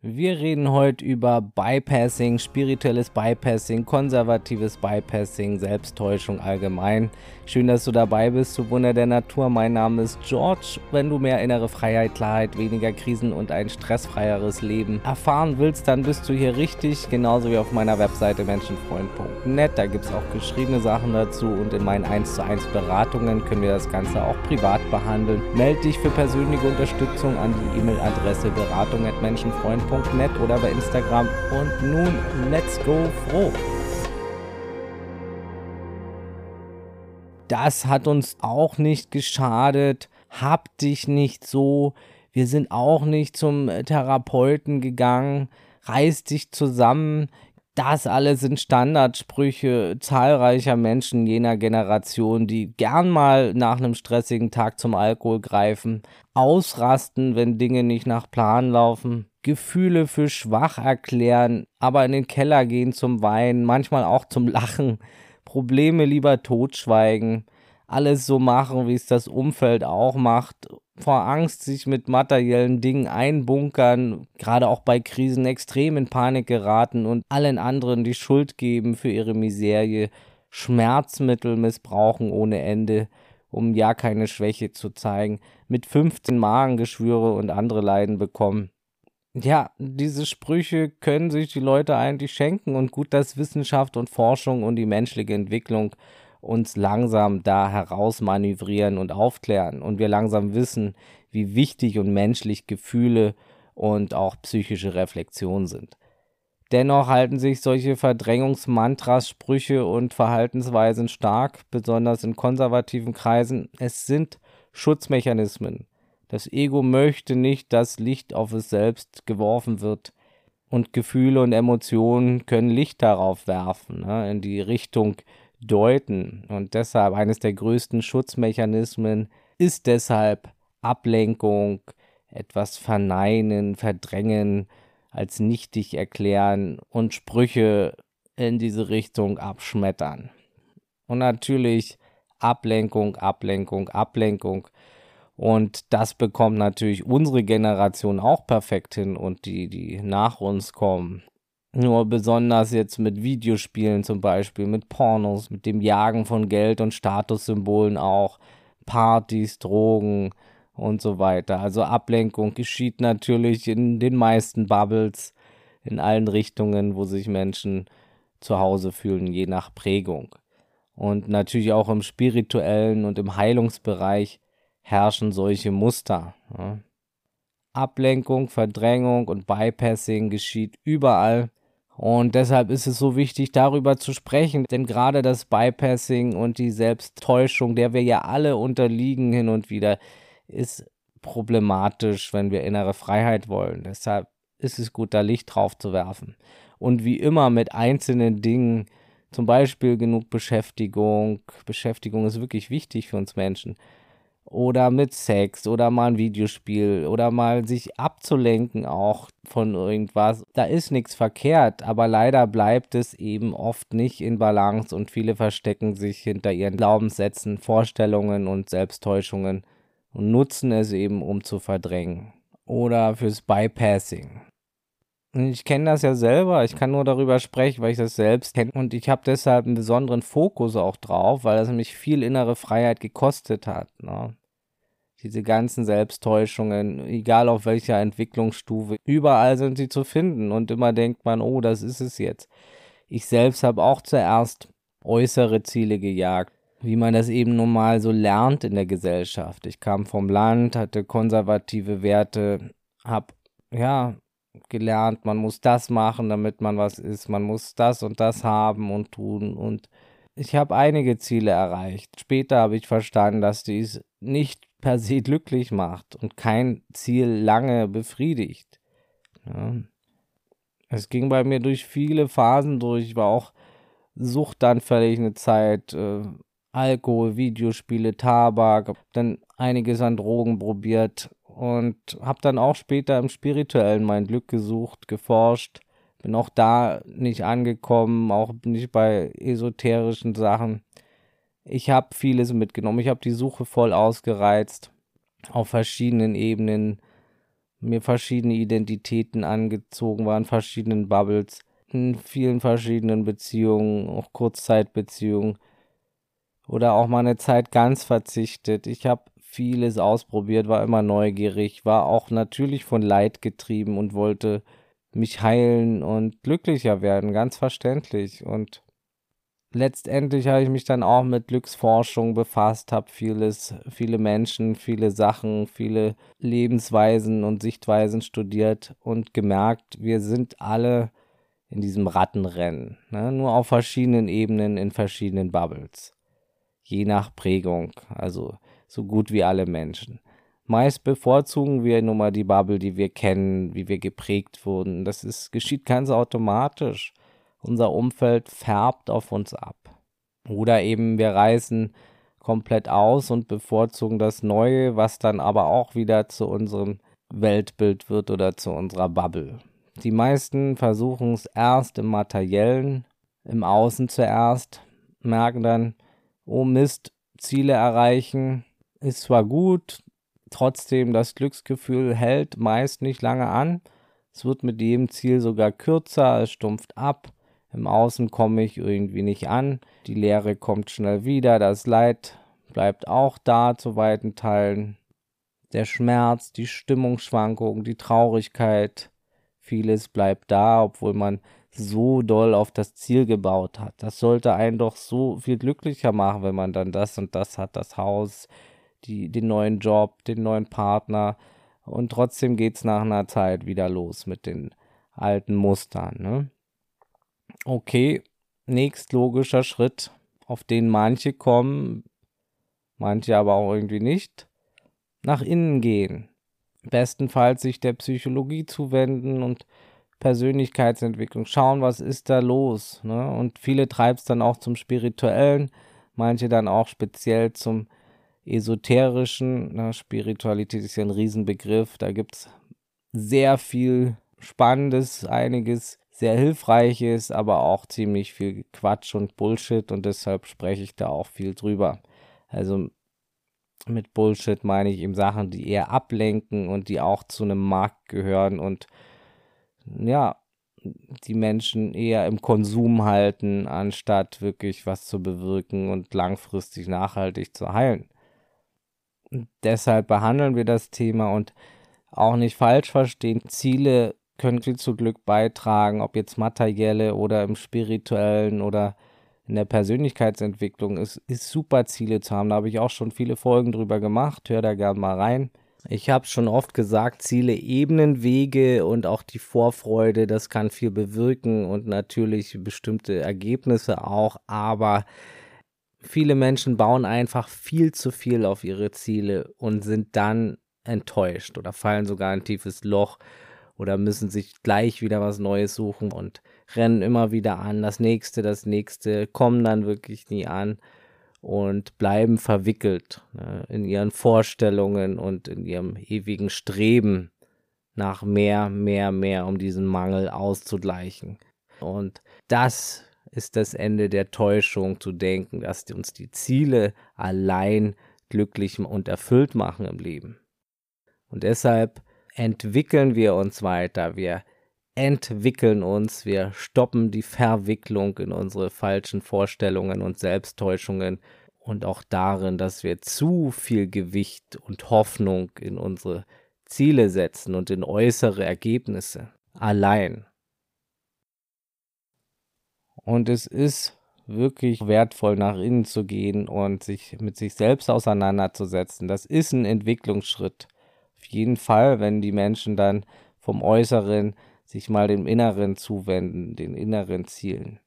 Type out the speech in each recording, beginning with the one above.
Wir reden heute über Bypassing, spirituelles Bypassing, konservatives Bypassing, Selbsttäuschung allgemein. Schön, dass du dabei bist zu Wunder der Natur. Mein Name ist George. Wenn du mehr innere Freiheit, Klarheit, weniger Krisen und ein stressfreieres Leben erfahren willst, dann bist du hier richtig, genauso wie auf meiner Webseite menschenfreund.net. Da gibt es auch geschriebene Sachen dazu und in meinen 1 zu 1 Beratungen können wir das Ganze auch privat behandeln. Melde dich für persönliche Unterstützung an die E-Mail-Adresse beratung.menschenfreund.net www.froh.net oder bei Instagram. Und nun, let's go froh! Das hat uns auch nicht geschadet. Hab dich nicht so. Wir sind auch nicht zum Therapeuten gegangen. Reiß dich zusammen. Das alles sind Standardsprüche zahlreicher Menschen jener Generation, die gern mal nach einem stressigen Tag zum Alkohol greifen, ausrasten, wenn Dinge nicht nach Plan laufen, Gefühle für schwach erklären, aber in den Keller gehen zum Weinen, manchmal auch zum Lachen, Probleme lieber totschweigen, alles so machen, wie es das Umfeld auch macht, vor Angst sich mit materiellen Dingen einbunkern, gerade auch bei Krisen extrem in Panik geraten und allen anderen die Schuld geben für ihre Miserie, Schmerzmittel missbrauchen ohne Ende, um ja keine Schwäche zu zeigen, mit 15 Magengeschwüre und andere Leiden bekommen ja, diese Sprüche können sich die Leute eigentlich schenken und gut, dass Wissenschaft und Forschung und die menschliche Entwicklung uns langsam da herausmanövrieren und aufklären und wir langsam wissen, wie wichtig und menschlich Gefühle und auch psychische Reflexion sind. Dennoch halten sich solche Verdrängungsmantras, Sprüche und Verhaltensweisen stark, besonders in konservativen Kreisen. Es sind Schutzmechanismen, das Ego möchte nicht, dass Licht auf es selbst geworfen wird. Und Gefühle und Emotionen können Licht darauf werfen, ne, in die Richtung deuten. Und deshalb eines der größten Schutzmechanismen ist deshalb Ablenkung, etwas verneinen, verdrängen, als nichtig erklären und Sprüche in diese Richtung abschmettern. Und natürlich Ablenkung, Ablenkung, Ablenkung. Und das bekommt natürlich unsere Generation auch perfekt hin und die, die nach uns kommen. Nur besonders jetzt mit Videospielen zum Beispiel, mit Pornos, mit dem Jagen von Geld und Statussymbolen auch, Partys, Drogen und so weiter. Also Ablenkung geschieht natürlich in den meisten Bubbles, in allen Richtungen, wo sich Menschen zu Hause fühlen, je nach Prägung. Und natürlich auch im spirituellen und im Heilungsbereich herrschen solche Muster. Ja. Ablenkung, Verdrängung und Bypassing geschieht überall. Und deshalb ist es so wichtig, darüber zu sprechen, denn gerade das Bypassing und die Selbsttäuschung, der wir ja alle unterliegen hin und wieder, ist problematisch, wenn wir innere Freiheit wollen. Deshalb ist es gut, da Licht drauf zu werfen. Und wie immer mit einzelnen Dingen, zum Beispiel genug Beschäftigung. Beschäftigung ist wirklich wichtig für uns Menschen oder mit Sex oder mal ein Videospiel oder mal sich abzulenken auch von irgendwas. Da ist nichts verkehrt, aber leider bleibt es eben oft nicht in Balance und viele verstecken sich hinter ihren Glaubenssätzen, Vorstellungen und Selbsttäuschungen und nutzen es eben, um zu verdrängen. Oder fürs Bypassing. Ich kenne das ja selber, ich kann nur darüber sprechen, weil ich das selbst kenne und ich habe deshalb einen besonderen Fokus auch drauf, weil das mich viel innere Freiheit gekostet hat. Ne? Diese ganzen Selbsttäuschungen, egal auf welcher Entwicklungsstufe, überall sind sie zu finden und immer denkt man, oh, das ist es jetzt. Ich selbst habe auch zuerst äußere Ziele gejagt, wie man das eben nun mal so lernt in der Gesellschaft. Ich kam vom Land, hatte konservative Werte, habe ja gelernt, man muss das machen, damit man was ist, man muss das und das haben und tun und ich habe einige Ziele erreicht. Später habe ich verstanden, dass dies nicht per se glücklich macht und kein Ziel lange befriedigt. Ja. Es ging bei mir durch viele Phasen durch. Ich war auch suchtanfällig eine Zeit. Äh, Alkohol, Videospiele, Tabak, dann einiges an Drogen probiert und habe dann auch später im Spirituellen mein Glück gesucht, geforscht. Bin auch da nicht angekommen, auch nicht bei esoterischen Sachen. Ich habe vieles mitgenommen. Ich habe die Suche voll ausgereizt auf verschiedenen Ebenen. mir verschiedene Identitäten angezogen waren, verschiedenen Bubbles, in vielen verschiedenen Beziehungen, auch Kurzzeitbeziehungen oder auch mal eine Zeit ganz verzichtet. Ich habe vieles ausprobiert, war immer neugierig, war auch natürlich von Leid getrieben und wollte mich heilen und glücklicher werden, ganz verständlich. Und letztendlich habe ich mich dann auch mit Glücksforschung befasst, habe vieles, viele Menschen, viele Sachen, viele Lebensweisen und Sichtweisen studiert und gemerkt, wir sind alle in diesem Rattenrennen, ne? nur auf verschiedenen Ebenen in verschiedenen Bubbles, je nach Prägung, also so gut wie alle Menschen. Meist bevorzugen wir nun mal die Bubble, die wir kennen, wie wir geprägt wurden. Das ist, geschieht ganz automatisch. Unser Umfeld färbt auf uns ab. Oder eben wir reißen komplett aus und bevorzugen das Neue, was dann aber auch wieder zu unserem Weltbild wird oder zu unserer Bubble. Die meisten versuchen es erst im Materiellen, im Außen zuerst, merken dann, oh Mist, Ziele erreichen ist zwar gut, Trotzdem, das Glücksgefühl hält meist nicht lange an. Es wird mit jedem Ziel sogar kürzer, es stumpft ab. Im Außen komme ich irgendwie nicht an. Die Leere kommt schnell wieder, das Leid bleibt auch da zu weiten Teilen. Der Schmerz, die Stimmungsschwankungen, die Traurigkeit, vieles bleibt da, obwohl man so doll auf das Ziel gebaut hat. Das sollte einen doch so viel glücklicher machen, wenn man dann das und das hat, das Haus, die, den neuen Job, den neuen Partner. Und trotzdem geht es nach einer Zeit wieder los mit den alten Mustern. Ne? Okay, nächst logischer Schritt, auf den manche kommen, manche aber auch irgendwie nicht, nach innen gehen. Bestenfalls sich der Psychologie zuwenden und Persönlichkeitsentwicklung schauen, was ist da los. Ne? Und viele treibt es dann auch zum Spirituellen, manche dann auch speziell zum esoterischen, na, Spiritualität ist ja ein Riesenbegriff, da gibt es sehr viel Spannendes, einiges sehr Hilfreiches, aber auch ziemlich viel Quatsch und Bullshit. Und deshalb spreche ich da auch viel drüber. Also mit Bullshit meine ich eben Sachen, die eher ablenken und die auch zu einem Markt gehören und ja, die Menschen eher im Konsum halten, anstatt wirklich was zu bewirken und langfristig nachhaltig zu heilen deshalb behandeln wir das Thema und auch nicht falsch verstehen. Ziele können viel zu Glück beitragen, ob jetzt materielle oder im spirituellen oder in der Persönlichkeitsentwicklung. Es ist super, Ziele zu haben. Da habe ich auch schon viele Folgen drüber gemacht. Hör da gerne mal rein. Ich habe schon oft gesagt, Ziele ebnen Wege und auch die Vorfreude, das kann viel bewirken und natürlich bestimmte Ergebnisse auch, aber viele Menschen bauen einfach viel zu viel auf ihre Ziele und sind dann enttäuscht oder fallen sogar in ein tiefes Loch oder müssen sich gleich wieder was Neues suchen und rennen immer wieder an, das nächste, das nächste, kommen dann wirklich nie an und bleiben verwickelt ne, in ihren Vorstellungen und in ihrem ewigen Streben nach mehr, mehr, mehr, um diesen Mangel auszugleichen. Und das ist das Ende der Täuschung zu denken, dass uns die Ziele allein glücklich und erfüllt machen im Leben. Und deshalb entwickeln wir uns weiter, wir entwickeln uns, wir stoppen die Verwicklung in unsere falschen Vorstellungen und Selbsttäuschungen und auch darin, dass wir zu viel Gewicht und Hoffnung in unsere Ziele setzen und in äußere Ergebnisse allein. Und es ist wirklich wertvoll, nach innen zu gehen und sich mit sich selbst auseinanderzusetzen. Das ist ein Entwicklungsschritt. Auf jeden Fall, wenn die Menschen dann vom Äußeren sich mal dem Inneren zuwenden, den inneren Zielen.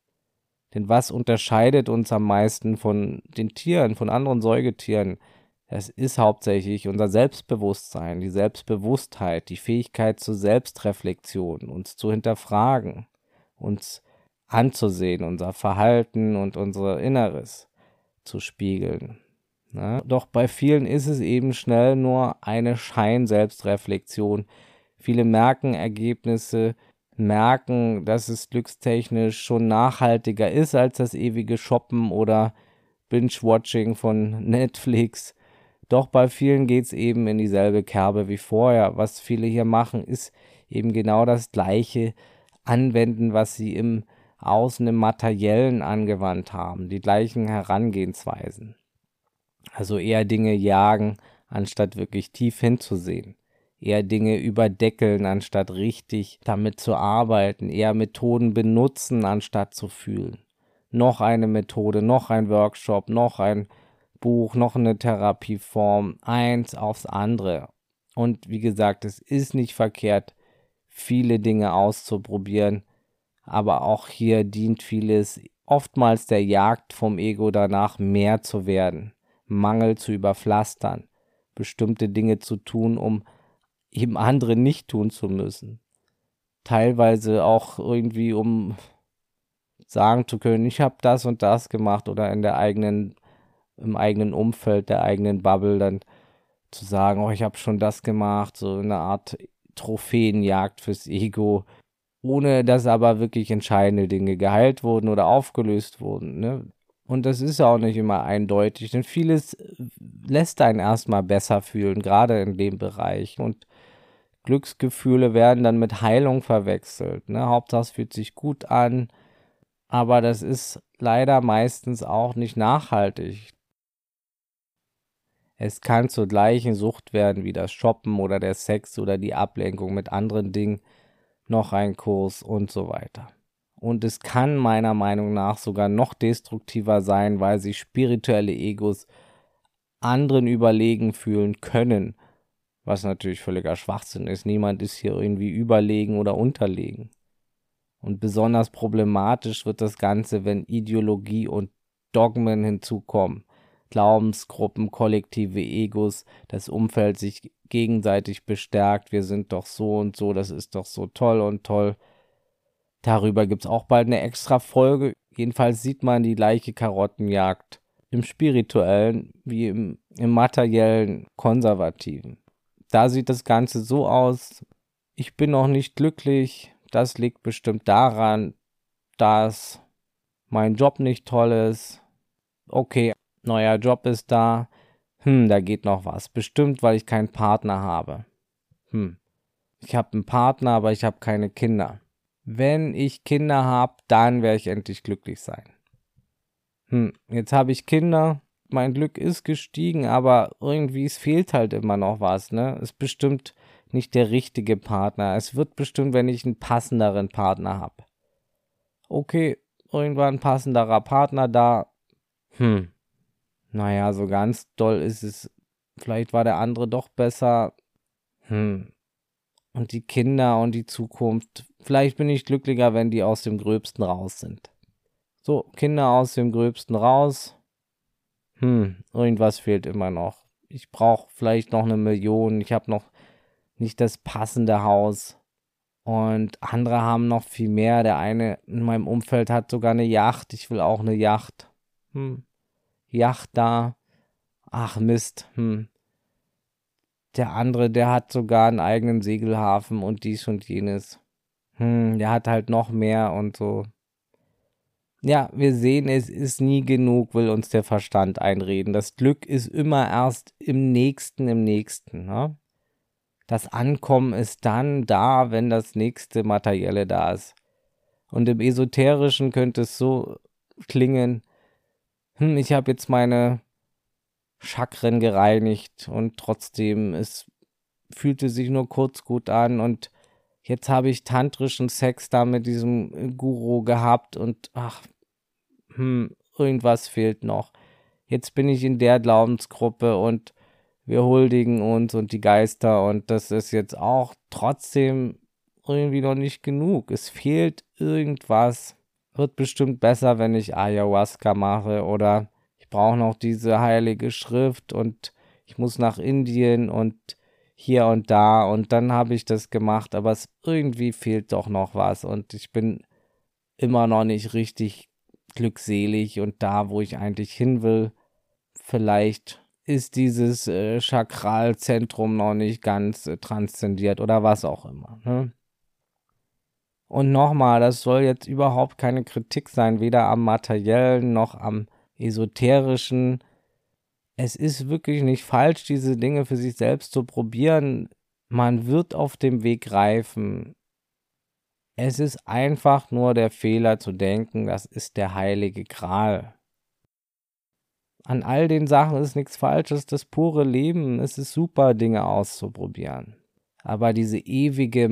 Denn was unterscheidet uns am meisten von den Tieren, von anderen Säugetieren? Das ist hauptsächlich unser Selbstbewusstsein, die Selbstbewusstheit, die Fähigkeit zur Selbstreflexion, uns zu hinterfragen, uns anzusehen, unser Verhalten und unser Inneres zu spiegeln. Na? Doch bei vielen ist es eben schnell nur eine Schein-Selbstreflexion. Viele merken Ergebnisse, merken, dass es glückstechnisch schon nachhaltiger ist als das ewige Shoppen oder Binge-Watching von Netflix. Doch bei vielen geht es eben in dieselbe Kerbe wie vorher. Was viele hier machen, ist eben genau das gleiche anwenden, was sie im Außen im Materiellen angewandt haben, die gleichen Herangehensweisen. Also eher Dinge jagen, anstatt wirklich tief hinzusehen. Eher Dinge überdeckeln, anstatt richtig damit zu arbeiten. Eher Methoden benutzen, anstatt zu fühlen. Noch eine Methode, noch ein Workshop, noch ein Buch, noch eine Therapieform, eins aufs andere. Und wie gesagt, es ist nicht verkehrt, viele Dinge auszuprobieren, aber auch hier dient vieles oftmals der Jagd vom Ego danach, mehr zu werden, Mangel zu überpflastern, bestimmte Dinge zu tun, um eben andere nicht tun zu müssen. Teilweise auch irgendwie, um sagen zu können, ich habe das und das gemacht oder in der eigenen, im eigenen Umfeld, der eigenen Bubble dann zu sagen, oh, ich habe schon das gemacht, so eine Art Trophäenjagd fürs Ego, ohne dass aber wirklich entscheidende Dinge geheilt wurden oder aufgelöst wurden. Ne? Und das ist auch nicht immer eindeutig, denn vieles lässt einen erstmal besser fühlen, gerade in dem Bereich. Und Glücksgefühle werden dann mit Heilung verwechselt. Ne? Hauptsache es fühlt sich gut an, aber das ist leider meistens auch nicht nachhaltig. Es kann zur gleichen Sucht werden wie das Shoppen oder der Sex oder die Ablenkung mit anderen Dingen, noch ein Kurs und so weiter. Und es kann meiner Meinung nach sogar noch destruktiver sein, weil sich spirituelle Egos anderen überlegen fühlen können was natürlich völliger Schwachsinn ist. Niemand ist hier irgendwie überlegen oder unterlegen. Und besonders problematisch wird das Ganze, wenn Ideologie und Dogmen hinzukommen. Glaubensgruppen, kollektive Egos, das Umfeld sich gegenseitig bestärkt, wir sind doch so und so, das ist doch so toll und toll. Darüber gibt es auch bald eine extra Folge. Jedenfalls sieht man die gleiche Karottenjagd im spirituellen wie im, im materiellen konservativen da sieht das Ganze so aus, ich bin noch nicht glücklich, das liegt bestimmt daran, dass mein Job nicht toll ist. Okay, neuer Job ist da. Hm, da geht noch was. Bestimmt, weil ich keinen Partner habe. Hm. Ich habe einen Partner, aber ich habe keine Kinder. Wenn ich Kinder habe, dann werde ich endlich glücklich sein. Hm, jetzt habe ich Kinder, mein Glück ist gestiegen, aber irgendwie es fehlt halt immer noch was, ne? Ist bestimmt nicht der richtige Partner. Es wird bestimmt, wenn ich einen passenderen Partner habe. Okay, irgendwann passenderer Partner da. Hm. Naja, so ganz doll ist es. Vielleicht war der andere doch besser. Hm. Und die Kinder und die Zukunft. Vielleicht bin ich glücklicher, wenn die aus dem Gröbsten raus sind. So, Kinder aus dem Gröbsten raus hm, irgendwas fehlt immer noch. Ich brauche vielleicht noch eine Million. Ich habe noch nicht das passende Haus. Und andere haben noch viel mehr. Der eine in meinem Umfeld hat sogar eine Yacht. Ich will auch eine Yacht. Hm. Yacht da. Ach Mist. Hm. Der andere, der hat sogar einen eigenen Segelhafen und dies und jenes. Hm, der hat halt noch mehr und so. Ja, wir sehen, es ist nie genug, will uns der Verstand einreden. Das Glück ist immer erst im nächsten, im nächsten. Ne? Das Ankommen ist dann da, wenn das nächste Materielle da ist. Und im Esoterischen könnte es so klingen, hm, ich habe jetzt meine Chakren gereinigt und trotzdem, es fühlte sich nur kurz gut an und jetzt habe ich tantrischen Sex da mit diesem Guru gehabt und ach, hm, irgendwas fehlt noch. Jetzt bin ich in der Glaubensgruppe und wir huldigen uns und die Geister und das ist jetzt auch trotzdem irgendwie noch nicht genug. Es fehlt irgendwas. Wird bestimmt besser, wenn ich Ayahuasca mache oder ich brauche noch diese heilige Schrift und ich muss nach Indien und hier und da und dann habe ich das gemacht, aber es irgendwie fehlt doch noch was und ich bin immer noch nicht richtig glückselig und da, wo ich eigentlich hin will. Vielleicht ist dieses äh, Chakralzentrum noch nicht ganz äh, transzendiert oder was auch immer. Ne? Und nochmal, das soll jetzt überhaupt keine Kritik sein, weder am materiellen noch am esoterischen. es ist wirklich nicht falsch, diese Dinge für sich selbst zu probieren. Man wird auf dem Weg reifen. Es ist einfach nur der Fehler zu denken, das ist der heilige Gral. An all den Sachen ist nichts Falsches, das pure Leben, es ist super, Dinge auszuprobieren. Aber diese ewige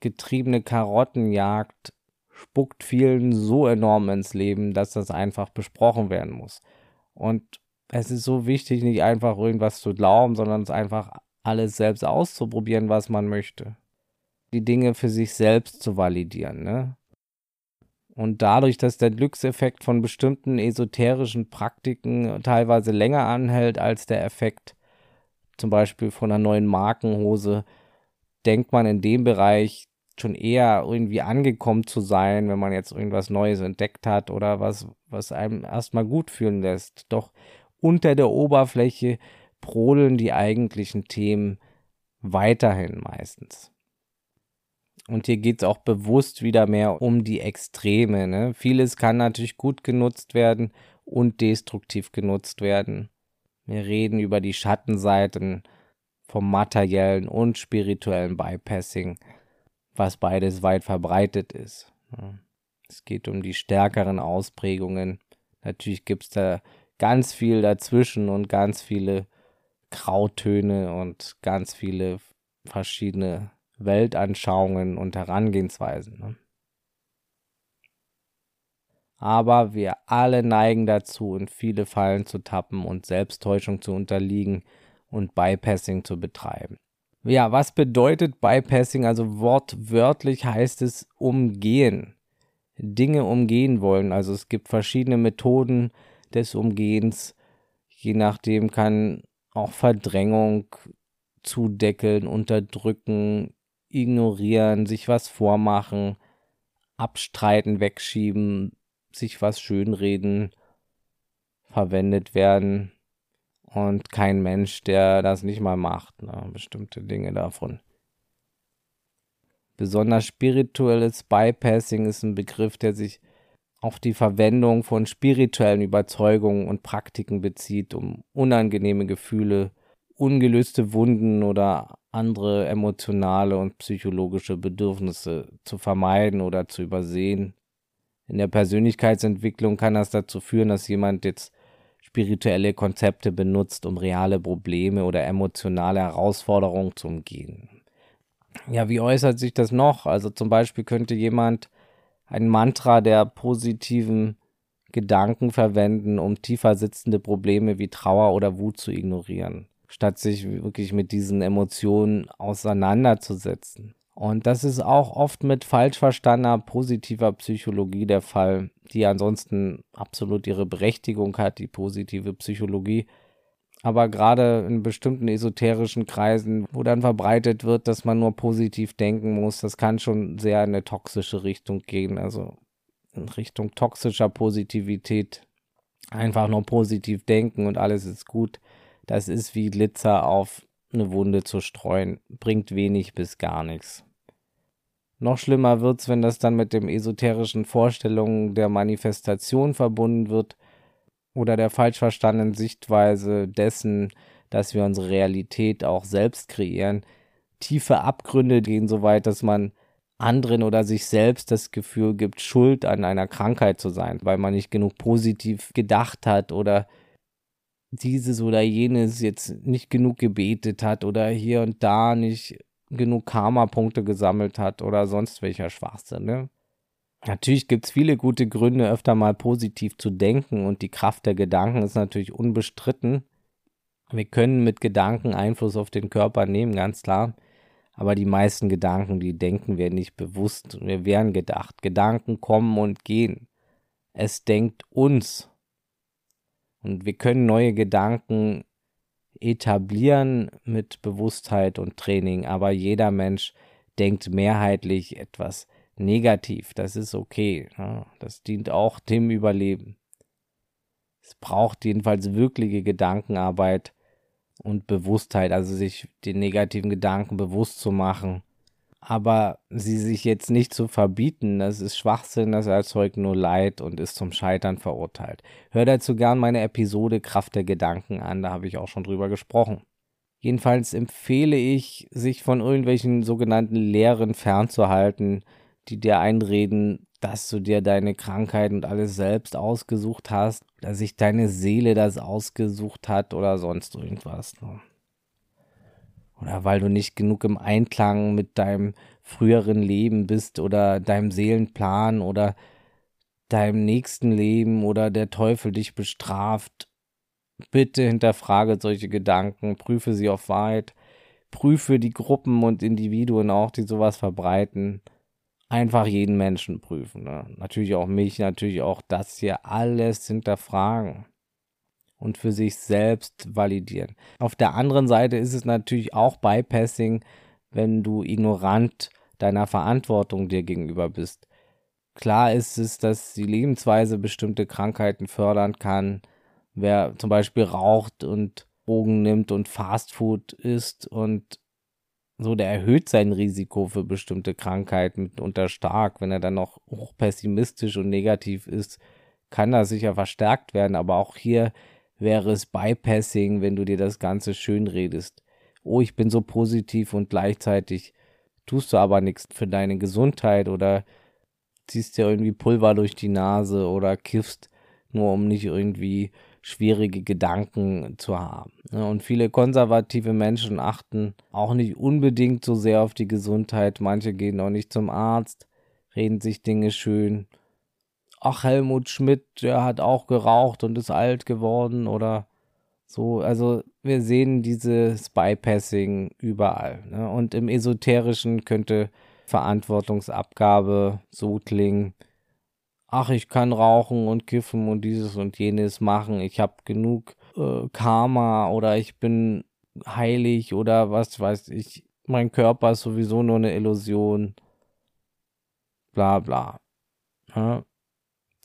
mangelgetriebene Karottenjagd spuckt vielen so enorm ins Leben, dass das einfach besprochen werden muss. Und es ist so wichtig, nicht einfach irgendwas zu glauben, sondern es einfach alles selbst auszuprobieren, was man möchte. Die Dinge für sich selbst zu validieren, ne? Und dadurch, dass der Glückseffekt von bestimmten esoterischen Praktiken teilweise länger anhält als der Effekt zum Beispiel von einer neuen Markenhose, denkt man in dem Bereich schon eher irgendwie angekommen zu sein, wenn man jetzt irgendwas Neues entdeckt hat oder was, was einem erstmal gut fühlen lässt. Doch unter der Oberfläche brodeln die eigentlichen Themen weiterhin meistens. Und hier geht es auch bewusst wieder mehr um die Extreme. Ne? Vieles kann natürlich gut genutzt werden und destruktiv genutzt werden. Wir reden über die Schattenseiten vom materiellen und spirituellen Bypassing, was beides weit verbreitet ist. Es geht um die stärkeren Ausprägungen. Natürlich gibt es da ganz viel dazwischen und ganz viele Grautöne und ganz viele verschiedene Weltanschauungen und Herangehensweisen. Ne? Aber wir alle neigen dazu, in viele Fallen zu tappen und Selbsttäuschung zu unterliegen und Bypassing zu betreiben. Ja, was bedeutet Bypassing? Also wortwörtlich heißt es umgehen. Dinge umgehen wollen. Also es gibt verschiedene Methoden des Umgehens. Je nachdem kann auch Verdrängung zudeckeln, unterdrücken, ignorieren, sich was vormachen, abstreiten, wegschieben, sich was schönreden, verwendet werden. Und kein Mensch, der das nicht mal macht, ne? bestimmte Dinge davon. Besonders spirituelles Bypassing ist ein Begriff, der sich auf die Verwendung von spirituellen Überzeugungen und Praktiken bezieht, um unangenehme Gefühle, ungelöste Wunden oder andere emotionale und psychologische Bedürfnisse zu vermeiden oder zu übersehen. In der Persönlichkeitsentwicklung kann das dazu führen, dass jemand jetzt spirituelle Konzepte benutzt, um reale Probleme oder emotionale Herausforderungen zu umgehen. Ja, wie äußert sich das noch? Also zum Beispiel könnte jemand ein Mantra der positiven Gedanken verwenden, um tiefer sitzende Probleme wie Trauer oder Wut zu ignorieren statt sich wirklich mit diesen Emotionen auseinanderzusetzen. Und das ist auch oft mit falsch verstandener positiver Psychologie der Fall, die ansonsten absolut ihre Berechtigung hat, die positive Psychologie. Aber gerade in bestimmten esoterischen Kreisen, wo dann verbreitet wird, dass man nur positiv denken muss, das kann schon sehr in eine toxische Richtung gehen. Also in Richtung toxischer Positivität. Einfach nur positiv denken und alles ist gut. Das ist wie Glitzer auf eine Wunde zu streuen, bringt wenig bis gar nichts. Noch schlimmer wird's, wenn das dann mit dem esoterischen Vorstellungen der Manifestation verbunden wird oder der falsch verstandenen Sichtweise dessen, dass wir unsere Realität auch selbst kreieren. Tiefe Abgründe gehen so weit, dass man anderen oder sich selbst das Gefühl gibt, schuld an einer Krankheit zu sein, weil man nicht genug positiv gedacht hat oder dieses oder jenes jetzt nicht genug gebetet hat oder hier und da nicht genug Karma-Punkte gesammelt hat oder sonst welcher Schwachsinn. Ne? Natürlich gibt es viele gute Gründe, öfter mal positiv zu denken und die Kraft der Gedanken ist natürlich unbestritten. Wir können mit Gedanken Einfluss auf den Körper nehmen, ganz klar. Aber die meisten Gedanken, die denken wir nicht bewusst. Wir wären gedacht. Gedanken kommen und gehen. Es denkt uns und wir können neue Gedanken etablieren mit Bewusstheit und Training, aber jeder Mensch denkt mehrheitlich etwas negativ. Das ist okay. Das dient auch dem Überleben. Es braucht jedenfalls wirkliche Gedankenarbeit und Bewusstheit, also sich den negativen Gedanken bewusst zu machen aber sie sich jetzt nicht zu verbieten, das ist Schwachsinn, das erzeugt nur Leid und ist zum Scheitern verurteilt. Hör dazu gern meine Episode Kraft der Gedanken an, da habe ich auch schon drüber gesprochen. Jedenfalls empfehle ich, sich von irgendwelchen sogenannten Lehren fernzuhalten, die dir einreden, dass du dir deine Krankheit und alles selbst ausgesucht hast, dass sich deine Seele das ausgesucht hat oder sonst irgendwas. Ne? Oder weil du nicht genug im Einklang mit deinem früheren Leben bist oder deinem Seelenplan oder deinem nächsten Leben oder der Teufel dich bestraft. Bitte hinterfrage solche Gedanken, prüfe sie auf Wahrheit, prüfe die Gruppen und Individuen auch, die sowas verbreiten. Einfach jeden Menschen prüfen. Ne? Natürlich auch mich, natürlich auch das hier alles hinterfragen und für sich selbst validieren. Auf der anderen Seite ist es natürlich auch Bypassing, wenn du ignorant deiner Verantwortung dir gegenüber bist. Klar ist es, dass die Lebensweise bestimmte Krankheiten fördern kann. Wer zum Beispiel raucht und Drogen nimmt und Fastfood isst und so, der erhöht sein Risiko für bestimmte Krankheiten mitunter stark. Wenn er dann noch hoch pessimistisch und negativ ist, kann das sicher verstärkt werden. Aber auch hier wäre es Bypassing, wenn du dir das Ganze schön redest. Oh, ich bin so positiv und gleichzeitig tust du aber nichts für deine Gesundheit oder ziehst dir irgendwie Pulver durch die Nase oder kiffst, nur um nicht irgendwie schwierige Gedanken zu haben. Ne? Und viele konservative Menschen achten auch nicht unbedingt so sehr auf die Gesundheit. Manche gehen auch nicht zum Arzt, reden sich Dinge schön ach, Helmut Schmidt, der hat auch geraucht und ist alt geworden oder so. Also wir sehen dieses Bypassing überall. Ne? Und im Esoterischen könnte Verantwortungsabgabe so klingen. Ach, ich kann rauchen und kiffen und dieses und jenes machen. Ich habe genug äh, Karma oder ich bin heilig oder was weiß ich. Mein Körper ist sowieso nur eine Illusion. Bla bla. Ja?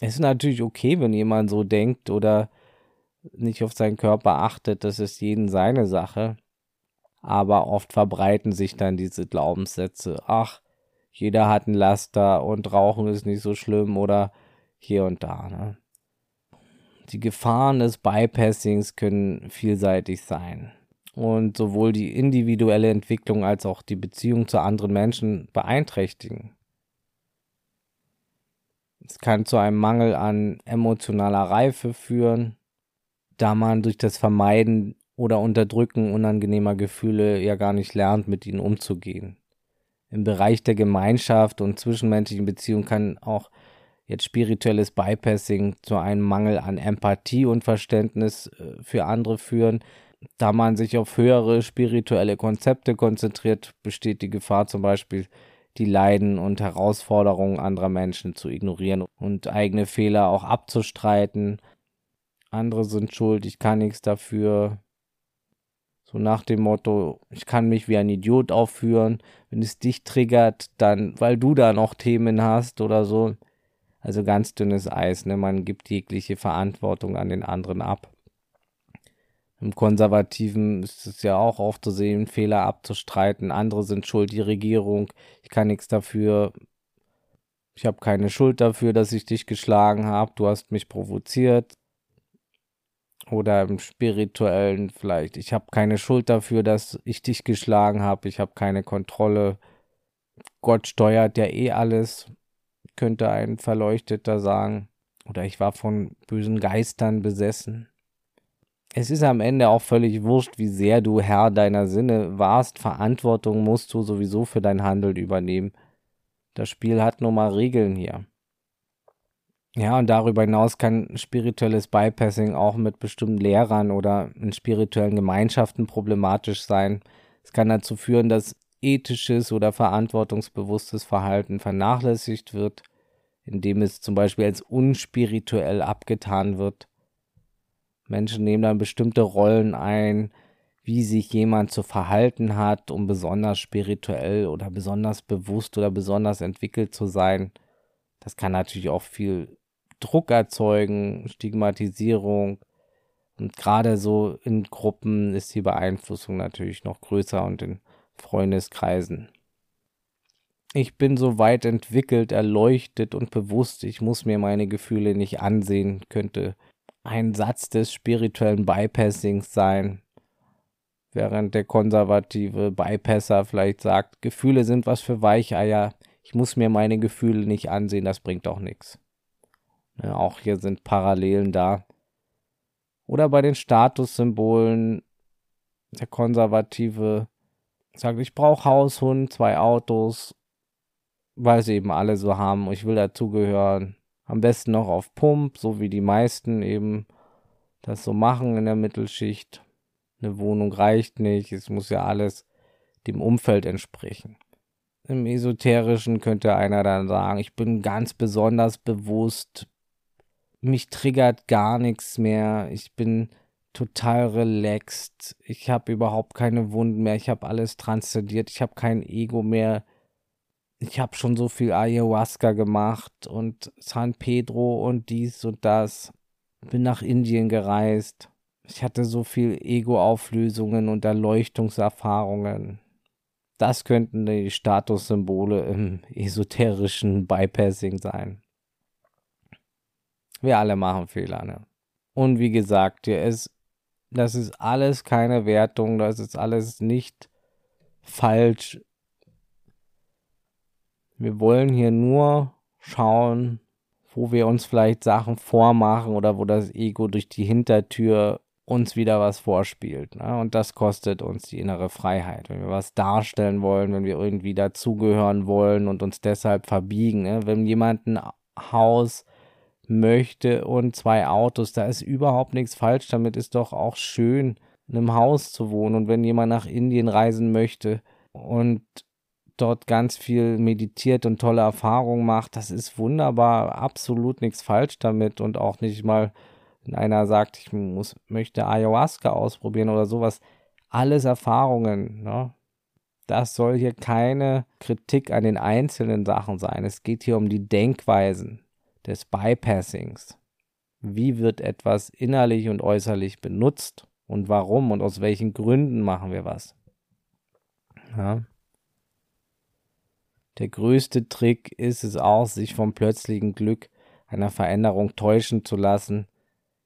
Es ist natürlich okay, wenn jemand so denkt oder nicht auf seinen Körper achtet, das ist jeden seine Sache. Aber oft verbreiten sich dann diese Glaubenssätze. Ach, jeder hat ein Laster und Rauchen ist nicht so schlimm oder hier und da. Ne? Die Gefahren des Bypassings können vielseitig sein und sowohl die individuelle Entwicklung als auch die Beziehung zu anderen Menschen beeinträchtigen. Es kann zu einem Mangel an emotionaler Reife führen, da man durch das Vermeiden oder Unterdrücken unangenehmer Gefühle ja gar nicht lernt, mit ihnen umzugehen. Im Bereich der Gemeinschaft und zwischenmenschlichen Beziehungen kann auch jetzt spirituelles Bypassing zu einem Mangel an Empathie und Verständnis äh, für andere führen. Da man sich auf höhere spirituelle Konzepte konzentriert, besteht die Gefahr zum Beispiel, die Leiden und Herausforderungen anderer Menschen zu ignorieren und eigene Fehler auch abzustreiten. Andere sind schuld, ich kann nichts dafür. So nach dem Motto, ich kann mich wie ein Idiot aufführen. Wenn es dich triggert, dann, weil du da noch Themen hast oder so. Also ganz dünnes Eis, ne? Man gibt jegliche Verantwortung an den anderen ab. Im Konservativen ist es ja auch oft zu sehen, Fehler abzustreiten. Andere sind schuld, die Regierung. Ich kann nichts dafür. Ich habe keine Schuld dafür, dass ich dich geschlagen habe. Du hast mich provoziert. Oder im spirituellen vielleicht. Ich habe keine Schuld dafür, dass ich dich geschlagen habe. Ich habe keine Kontrolle. Gott steuert ja eh alles, könnte ein Verleuchteter sagen. Oder ich war von bösen Geistern besessen es ist am Ende auch völlig wurscht, wie sehr du Herr deiner Sinne warst. Verantwortung musst du sowieso für dein Handeln übernehmen. Das Spiel hat nun mal Regeln hier. Ja, und darüber hinaus kann spirituelles Bypassing auch mit bestimmten Lehrern oder in spirituellen Gemeinschaften problematisch sein. Es kann dazu führen, dass ethisches oder verantwortungsbewusstes Verhalten vernachlässigt wird, indem es zum Beispiel als unspirituell abgetan wird. Menschen nehmen dann bestimmte Rollen ein, wie sich jemand zu verhalten hat, um besonders spirituell oder besonders bewusst oder besonders entwickelt zu sein. Das kann natürlich auch viel Druck erzeugen, Stigmatisierung. Und gerade so in Gruppen ist die Beeinflussung natürlich noch größer und in Freundeskreisen. ich bin so weit entwickelt, erleuchtet und bewusst, ich muss mir meine Gefühle nicht ansehen, könnte ein Satz des spirituellen Bypassings sein, während der konservative Bypasser vielleicht sagt, Gefühle sind was für Weicheier, ich muss mir meine Gefühle nicht ansehen, das bringt auch nichts. Ja, auch hier sind Parallelen da. Oder bei den Statussymbolen, der konservative sagt, ich brauche Haus, Hund, zwei Autos, weil sie eben alle so haben. Ich will dazugehören. Am besten noch auf Pump, so wie die meisten eben das so machen in der Mittelschicht. Eine Wohnung reicht nicht, es muss ja alles dem Umfeld entsprechen. Im Esoterischen könnte einer dann sagen, ich bin ganz besonders bewusst, mich triggert gar nichts mehr, ich bin total relaxed, ich habe überhaupt keine Wunden mehr, ich habe alles transzendiert, ich habe kein Ego mehr, ich habe schon so viel Ayahuasca gemacht und San Pedro und dies und das. Bin nach Indien gereist. Ich hatte so viel Ego-Auflösungen und Erleuchtungserfahrungen. Das könnten die Statussymbole im esoterischen Bypassing sein. Wir alle machen Fehler, ne? Und wie gesagt, hier ist, das ist alles keine Wertung, das ist alles nicht falsch wir wollen hier nur schauen, wo wir uns vielleicht Sachen vormachen oder wo das Ego durch die Hintertür uns wieder was vorspielt. Ne? Und das kostet uns die innere Freiheit. Wenn wir was darstellen wollen, wenn wir irgendwie dazugehören wollen und uns deshalb verbiegen. Ne? Wenn jemand ein Haus möchte und zwei Autos, da ist überhaupt nichts falsch damit, ist doch auch schön, in einem Haus zu wohnen. Und wenn jemand nach Indien reisen möchte und dort ganz viel meditiert und tolle Erfahrungen macht, das ist wunderbar, absolut nichts falsch damit und auch nicht mal, wenn einer sagt, ich muss, möchte Ayahuasca ausprobieren oder sowas, alles Erfahrungen, ne? Das soll hier keine Kritik an den einzelnen Sachen sein. Es geht hier um die Denkweisen des Bypassings. Wie wird etwas innerlich und äußerlich benutzt und warum und aus welchen Gründen machen wir was? Ja. Der größte Trick ist es auch, sich vom plötzlichen Glück einer Veränderung täuschen zu lassen.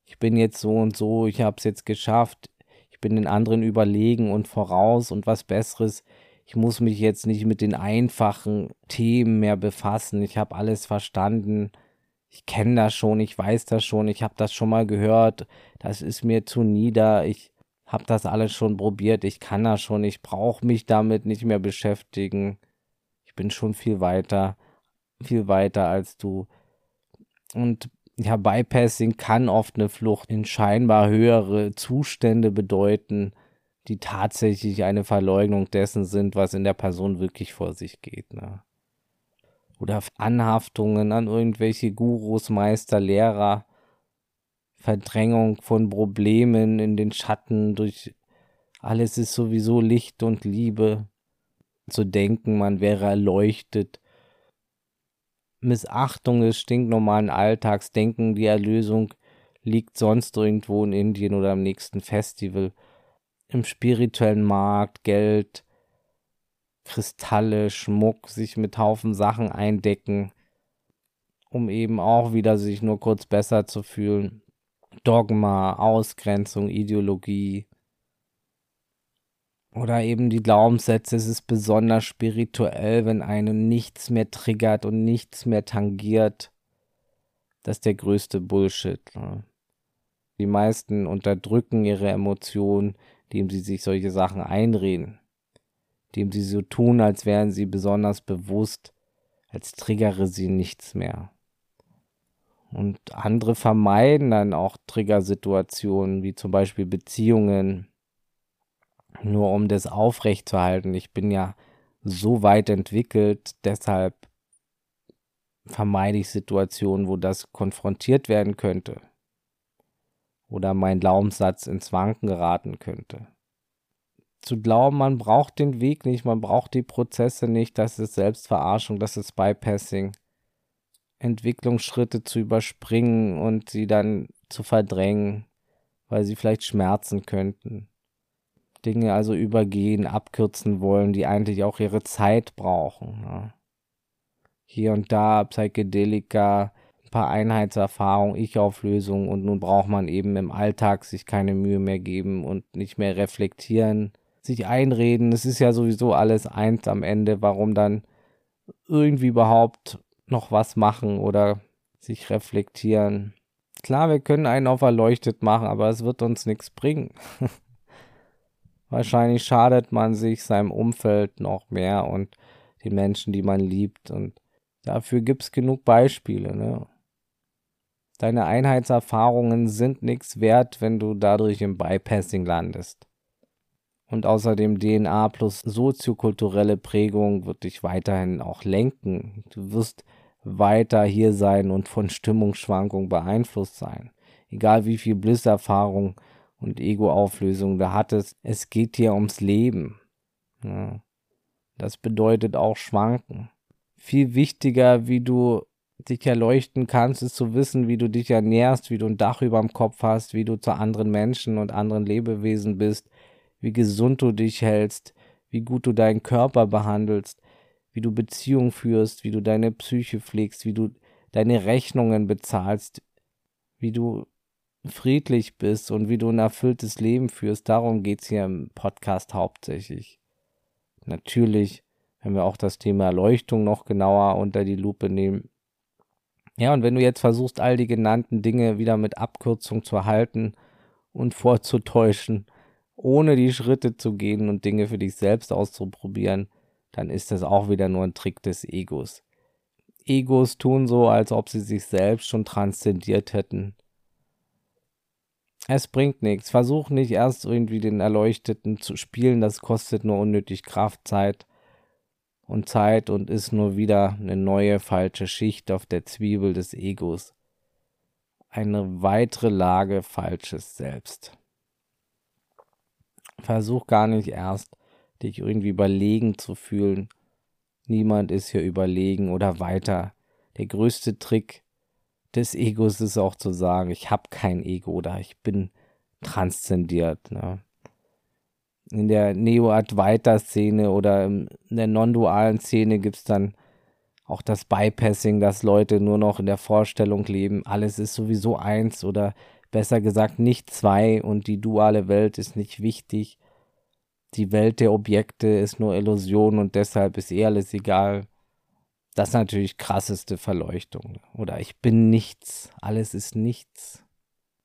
Ich bin jetzt so und so, ich habe es jetzt geschafft, ich bin den anderen überlegen und voraus und was Besseres. Ich muss mich jetzt nicht mit den einfachen Themen mehr befassen. Ich habe alles verstanden. Ich kenne das schon, ich weiß das schon, ich habe das schon mal gehört. Das ist mir zu nieder. Ich habe das alles schon probiert. Ich kann das schon. Ich brauche mich damit nicht mehr beschäftigen bin schon viel weiter, viel weiter als du. Und ja, Bypassing kann oft eine Flucht in scheinbar höhere Zustände bedeuten, die tatsächlich eine Verleugnung dessen sind, was in der Person wirklich vor sich geht. Ne? Oder Anhaftungen an irgendwelche Gurus, Meister, Lehrer, Verdrängung von Problemen in den Schatten durch alles ist sowieso Licht und Liebe zu denken, man wäre erleuchtet. Missachtung des stinknormalen Alltags, denken, die Erlösung liegt sonst irgendwo in Indien oder am nächsten Festival, im spirituellen Markt, Geld, Kristalle, Schmuck, sich mit Haufen Sachen eindecken, um eben auch wieder sich nur kurz besser zu fühlen. Dogma, Ausgrenzung, Ideologie, oder eben die Glaubenssätze, es ist besonders spirituell, wenn einen nichts mehr triggert und nichts mehr tangiert. Das ist der größte Bullshit. Ne? Die meisten unterdrücken ihre Emotionen, indem sie sich solche Sachen einreden, indem sie so tun, als wären sie besonders bewusst, als triggere sie nichts mehr. Und andere vermeiden dann auch Triggersituationen, wie zum Beispiel Beziehungen, nur um das aufrechtzuerhalten. Ich bin ja so weit entwickelt, deshalb vermeide ich Situationen, wo das konfrontiert werden könnte oder mein Glaubenssatz ins Wanken geraten könnte. Zu glauben, man braucht den Weg nicht, man braucht die Prozesse nicht, das ist Selbstverarschung, das ist Bypassing. Entwicklungsschritte zu überspringen und sie dann zu verdrängen, weil sie vielleicht schmerzen könnten. Dinge also übergehen, abkürzen wollen, die eigentlich auch ihre Zeit brauchen. Ne? hier und da Psychedelika, ein paar Einheitserfahrungen, Ich-Auflösung und nun braucht man eben im Alltag sich keine Mühe mehr geben und nicht mehr reflektieren, sich einreden. Es ist ja sowieso alles eins am Ende. Warum dann irgendwie überhaupt noch was machen oder sich reflektieren? Klar, wir können einen auf erleuchtet machen, aber es wird uns nichts bringen. Wahrscheinlich schadet man sich seinem Umfeld noch mehr und den Menschen, die man liebt. Und dafür gibt es genug Beispiele. Ne? Deine Einheitserfahrungen sind nichts wert, wenn du dadurch im Bypassing landest. Und außerdem DNA plus soziokulturelle Prägung wird dich weiterhin auch lenken. Du wirst weiter hier sein und von Stimmungsschwankungen beeinflusst sein. Egal wie viel Blisserfahrung und Ego-Auflösung du hattest, es geht dir ums Leben. Ja. Das bedeutet auch Schwanken. Viel wichtiger, wie du dich erleuchten kannst, ist zu wissen, wie du dich ernährst, wie du ein Dach über dem Kopf hast, wie du zu anderen Menschen und anderen Lebewesen bist, wie gesund du dich hältst, wie gut du deinen Körper behandelst, wie du Beziehungen führst, wie du deine Psyche pflegst, wie du deine Rechnungen bezahlst, wie du friedlich bist und wie du ein erfülltes Leben führst. Darum geht es hier im Podcast hauptsächlich. Natürlich, wenn wir auch das Thema Erleuchtung noch genauer unter die Lupe nehmen. Ja, und wenn du jetzt versuchst, all die genannten Dinge wieder mit Abkürzung zu halten und vorzutäuschen, ohne die Schritte zu gehen und Dinge für dich selbst auszuprobieren, dann ist das auch wieder nur ein Trick des Egos. Egos tun so, als ob sie sich selbst schon transzendiert hätten es bringt nichts. Versuch nicht erst irgendwie den Erleuchteten zu spielen, das kostet nur unnötig Kraft, Zeit und Zeit und ist nur wieder eine neue falsche Schicht auf der Zwiebel des Egos. Eine weitere Lage falsches Selbst. Versuch gar nicht erst, dich irgendwie überlegen zu fühlen. Niemand ist hier überlegen oder weiter. Der größte Trick des Egos ist auch zu sagen, ich habe kein Ego oder ich bin transzendiert. Ne? In der Neo-Advaita-Szene oder in der non-dualen Szene gibt es dann auch das Bypassing, dass Leute nur noch in der Vorstellung leben, alles ist sowieso eins oder besser gesagt nicht zwei und die duale Welt ist nicht wichtig. Die Welt der Objekte ist nur Illusion und deshalb ist eh alles egal. Das ist natürlich krasseste Verleuchtung. Oder ich bin nichts, alles ist nichts.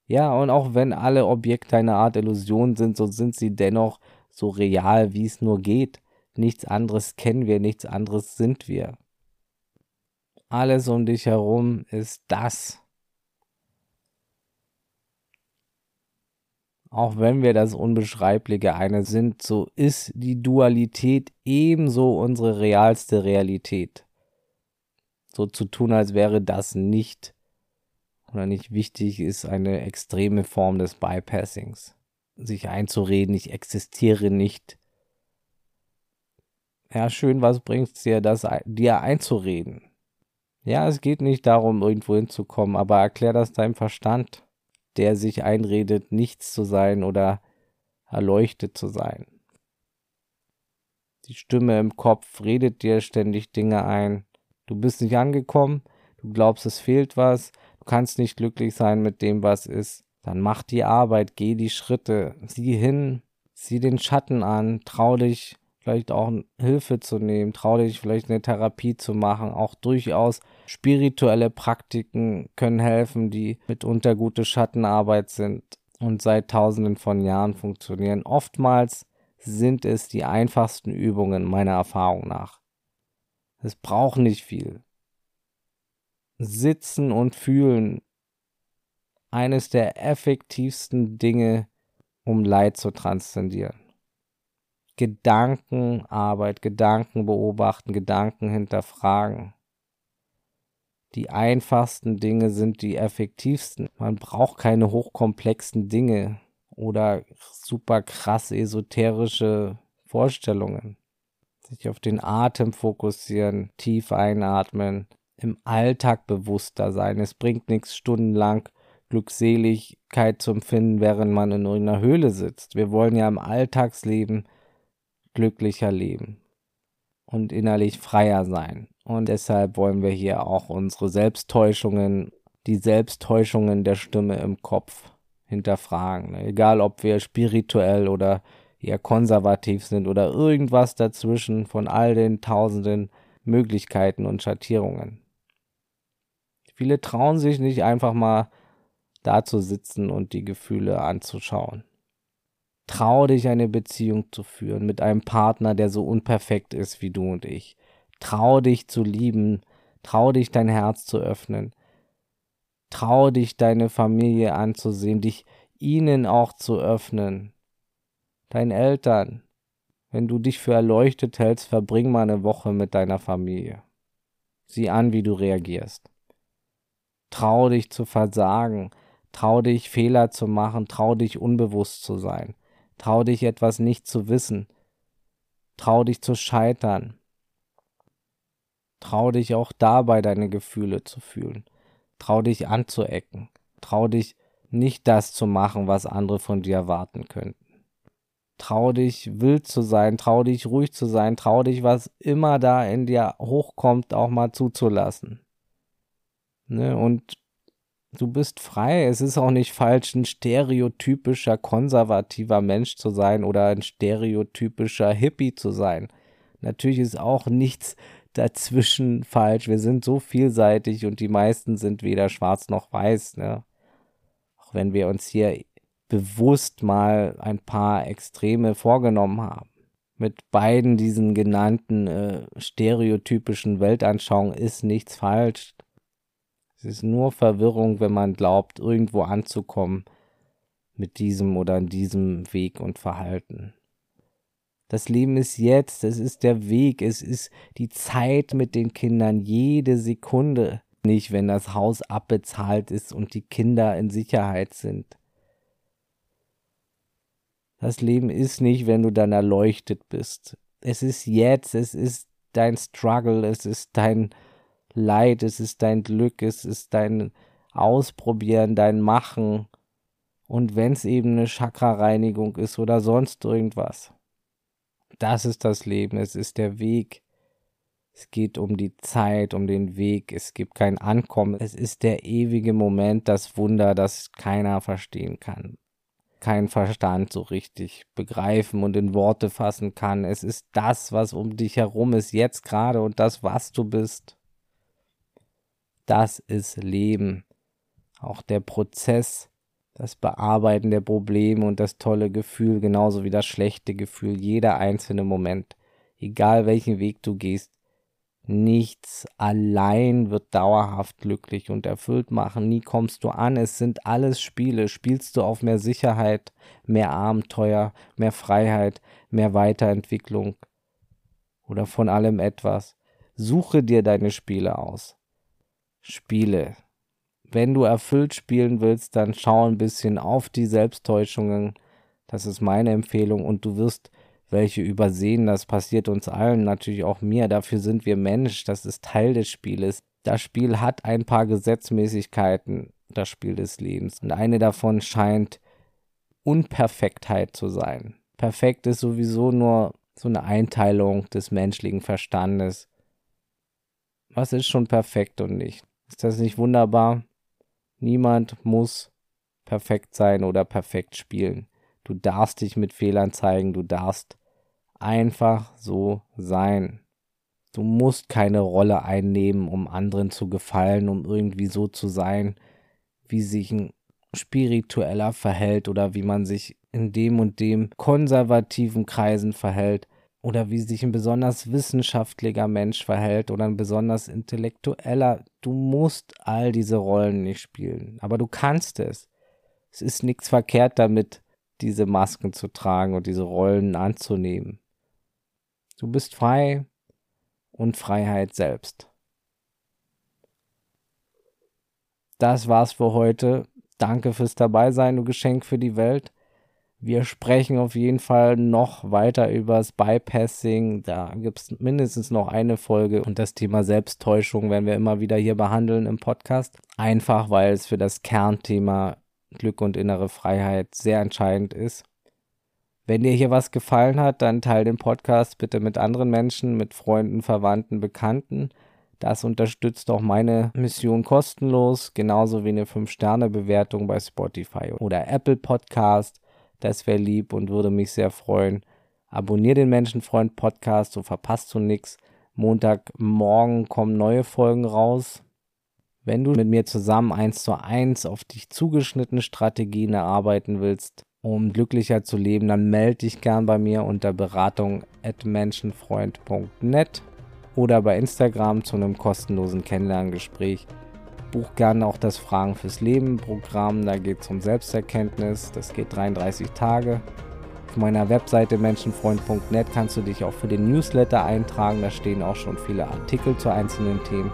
Ja, und auch wenn alle Objekte eine Art Illusion sind, so sind sie dennoch so real, wie es nur geht. Nichts anderes kennen wir, nichts anderes sind wir. Alles um dich herum ist das. Auch wenn wir das Unbeschreibliche eine sind, so ist die Dualität ebenso unsere realste Realität so zu tun, als wäre das nicht oder nicht wichtig, ist eine extreme Form des Bypassings. Sich einzureden, ich existiere nicht. Ja, schön, was bringt dir, das dir einzureden? Ja, es geht nicht darum, irgendwo hinzukommen, aber erklär das deinem Verstand, der sich einredet, nichts zu sein oder erleuchtet zu sein. Die Stimme im Kopf redet dir ständig Dinge ein, Du bist nicht angekommen, du glaubst, es fehlt was, du kannst nicht glücklich sein mit dem, was ist. Dann mach die Arbeit, geh die Schritte, sieh hin, sieh den Schatten an, trau dich vielleicht auch Hilfe zu nehmen, trau dich vielleicht eine Therapie zu machen. Auch durchaus spirituelle Praktiken können helfen, die mitunter gute Schattenarbeit sind und seit tausenden von Jahren funktionieren. Oftmals sind es die einfachsten Übungen meiner Erfahrung nach. Es braucht nicht viel. Sitzen und fühlen. Eines der effektivsten Dinge, um Leid zu transzendieren. Gedankenarbeit, Gedanken beobachten, Gedanken hinterfragen. Die einfachsten Dinge sind die effektivsten. Man braucht keine hochkomplexen Dinge oder super krass esoterische Vorstellungen sich auf den Atem fokussieren, tief einatmen, im Alltag bewusster sein. Es bringt nichts stundenlang Glückseligkeit zu empfinden, während man in irgendeiner Höhle sitzt. Wir wollen ja im Alltagsleben glücklicher leben und innerlich freier sein. Und deshalb wollen wir hier auch unsere Selbsttäuschungen, die Selbsttäuschungen der Stimme im Kopf hinterfragen. Egal, ob wir spirituell oder eher konservativ sind oder irgendwas dazwischen von all den tausenden Möglichkeiten und Schattierungen. Viele trauen sich nicht einfach mal da zu sitzen und die Gefühle anzuschauen. Trau dich, eine Beziehung zu führen mit einem Partner, der so unperfekt ist wie du und ich. Trau dich zu lieben, trau dich dein Herz zu öffnen. Trau dich, deine Familie anzusehen, dich ihnen auch zu öffnen. Deinen Eltern. Wenn du dich für erleuchtet hältst, verbring mal eine Woche mit deiner Familie. Sieh an, wie du reagierst. Trau dich zu versagen, trau dich Fehler zu machen, trau dich unbewusst zu sein, trau dich etwas nicht zu wissen, trau dich zu scheitern, trau dich auch dabei deine Gefühle zu fühlen, trau dich anzuecken, trau dich nicht das zu machen, was andere von dir erwarten könnten. Trau dich wild zu sein, trau dich ruhig zu sein, trau dich, was immer da in dir hochkommt, auch mal zuzulassen. Ne? Und du bist frei. Es ist auch nicht falsch, ein stereotypischer konservativer Mensch zu sein oder ein stereotypischer Hippie zu sein. Natürlich ist auch nichts dazwischen falsch. Wir sind so vielseitig und die meisten sind weder schwarz noch weiß. Ne? Auch wenn wir uns hier bewusst mal ein paar Extreme vorgenommen haben. Mit beiden diesen genannten äh, stereotypischen Weltanschauungen ist nichts falsch. Es ist nur Verwirrung, wenn man glaubt, irgendwo anzukommen mit diesem oder diesem Weg und Verhalten. Das Leben ist jetzt, es ist der Weg, es ist die Zeit mit den Kindern, jede Sekunde. Nicht, wenn das Haus abbezahlt ist und die Kinder in Sicherheit sind. Das Leben ist nicht, wenn du dann erleuchtet bist. Es ist jetzt, es ist dein Struggle, es ist dein Leid, es ist dein Glück, es ist dein Ausprobieren, dein Machen. Und wenn es eben eine Chakra-Reinigung ist oder sonst irgendwas. Das ist das Leben, es ist der Weg. Es geht um die Zeit, um den Weg. Es gibt kein Ankommen. Es ist der ewige Moment, das Wunder, das keiner verstehen kann. Kein Verstand so richtig begreifen und in Worte fassen kann. Es ist das, was um dich herum ist, jetzt gerade und das, was du bist. Das ist Leben. Auch der Prozess, das Bearbeiten der Probleme und das tolle Gefühl, genauso wie das schlechte Gefühl, jeder einzelne Moment, egal welchen Weg du gehst, nichts allein wird dauerhaft glücklich und erfüllt machen. Nie kommst du an. Es sind alles Spiele. Spielst du auf mehr Sicherheit, mehr Abenteuer, mehr Freiheit, mehr Weiterentwicklung oder von allem etwas. Suche dir deine Spiele aus. Spiele. Wenn du erfüllt spielen willst, dann schau ein bisschen auf die Selbsttäuschungen. Das ist meine Empfehlung und du wirst welche übersehen. Das passiert uns allen, natürlich auch mir. Dafür sind wir Mensch. Das ist Teil des Spieles. Das Spiel hat ein paar Gesetzmäßigkeiten, das Spiel des Lebens. Und eine davon scheint Unperfektheit zu sein. Perfekt ist sowieso nur so eine Einteilung des menschlichen Verstandes. Was ist schon perfekt und nicht? Ist das nicht wunderbar? Niemand muss perfekt sein oder perfekt spielen. Du darfst dich mit Fehlern zeigen, du darfst einfach so sein. Du musst keine Rolle einnehmen, um anderen zu gefallen, um irgendwie so zu sein, wie sich ein spiritueller verhält oder wie man sich in dem und dem konservativen Kreisen verhält oder wie sich ein besonders wissenschaftlicher Mensch verhält oder ein besonders intellektueller. Du musst all diese Rollen nicht spielen, aber du kannst es. Es ist nichts verkehrt damit, diese Masken zu tragen und diese Rollen anzunehmen. Du bist frei und Freiheit selbst. Das war's für heute. Danke fürs Dabeisein, du Geschenk für die Welt. Wir sprechen auf jeden Fall noch weiter über das Bypassing. Da gibt es mindestens noch eine Folge und das Thema Selbsttäuschung werden wir immer wieder hier behandeln im Podcast. Einfach weil es für das Kernthema Glück und innere Freiheit sehr entscheidend ist. Wenn dir hier was gefallen hat, dann teile den Podcast bitte mit anderen Menschen, mit Freunden, Verwandten, Bekannten. Das unterstützt auch meine Mission kostenlos, genauso wie eine 5-Sterne-Bewertung bei Spotify oder Apple Podcast. Das wäre lieb und würde mich sehr freuen. Abonnier den Menschenfreund Podcast, so verpasst du nichts. Montagmorgen kommen neue Folgen raus. Wenn du mit mir zusammen eins zu eins auf dich zugeschnittene Strategien erarbeiten willst, um glücklicher zu leben, dann melde dich gern bei mir unter beratung at menschenfreund.net oder bei Instagram zu einem kostenlosen Kennenlerngespräch. Buch gerne auch das Fragen fürs Leben Programm, da geht es um Selbsterkenntnis, das geht 33 Tage. Auf meiner Webseite menschenfreund.net kannst du dich auch für den Newsletter eintragen, da stehen auch schon viele Artikel zu einzelnen Themen.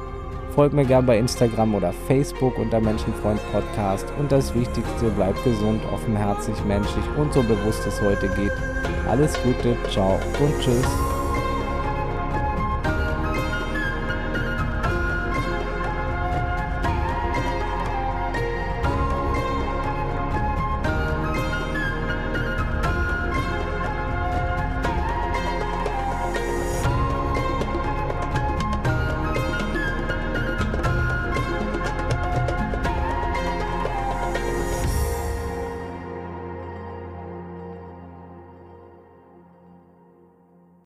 Folgt mir gerne bei Instagram oder Facebook unter Menschenfreund Podcast und das Wichtigste, bleibt gesund, offenherzig, menschlich und so bewusst es heute geht. Alles Gute, ciao und tschüss.